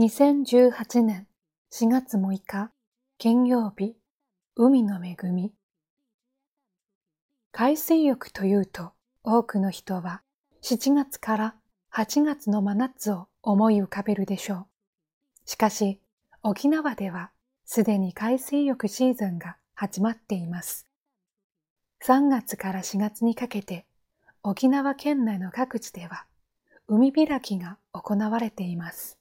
2018年4月6日金曜日海の恵み海水浴というと多くの人は7月から8月の真夏を思い浮かべるでしょう。しかし沖縄ではすでに海水浴シーズンが始まっています。3月から4月にかけて沖縄県内の各地では海開きが行われています。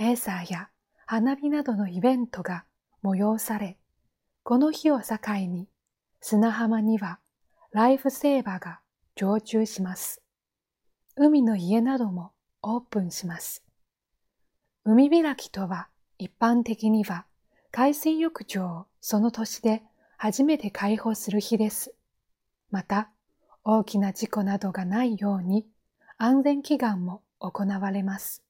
エーサーや花火などのイベントが催され、この日を境に砂浜にはライフセーバーが常駐します。海の家などもオープンします。海開きとは一般的には海水浴場をその年で初めて開放する日です。また、大きな事故などがないように安全祈願も行われます。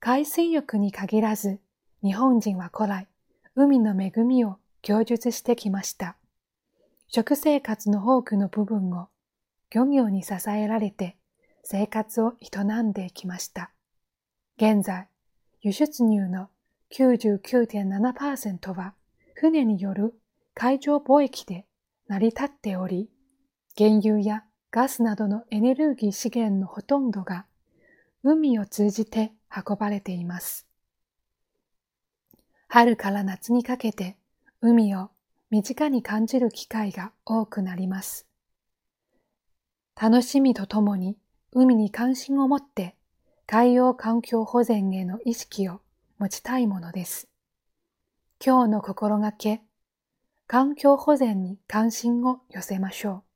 海水浴に限らず、日本人は古来、海の恵みを供述してきました。食生活の多くの部分を漁業に支えられて生活を営んできました。現在、輸出入の99.7%は船による海上貿易で成り立っており、原油やガスなどのエネルギー資源のほとんどが海を通じて運ばれています。春から夏にかけて海を身近に感じる機会が多くなります。楽しみとともに海に関心を持って海洋環境保全への意識を持ちたいものです。今日の心がけ、環境保全に関心を寄せましょう。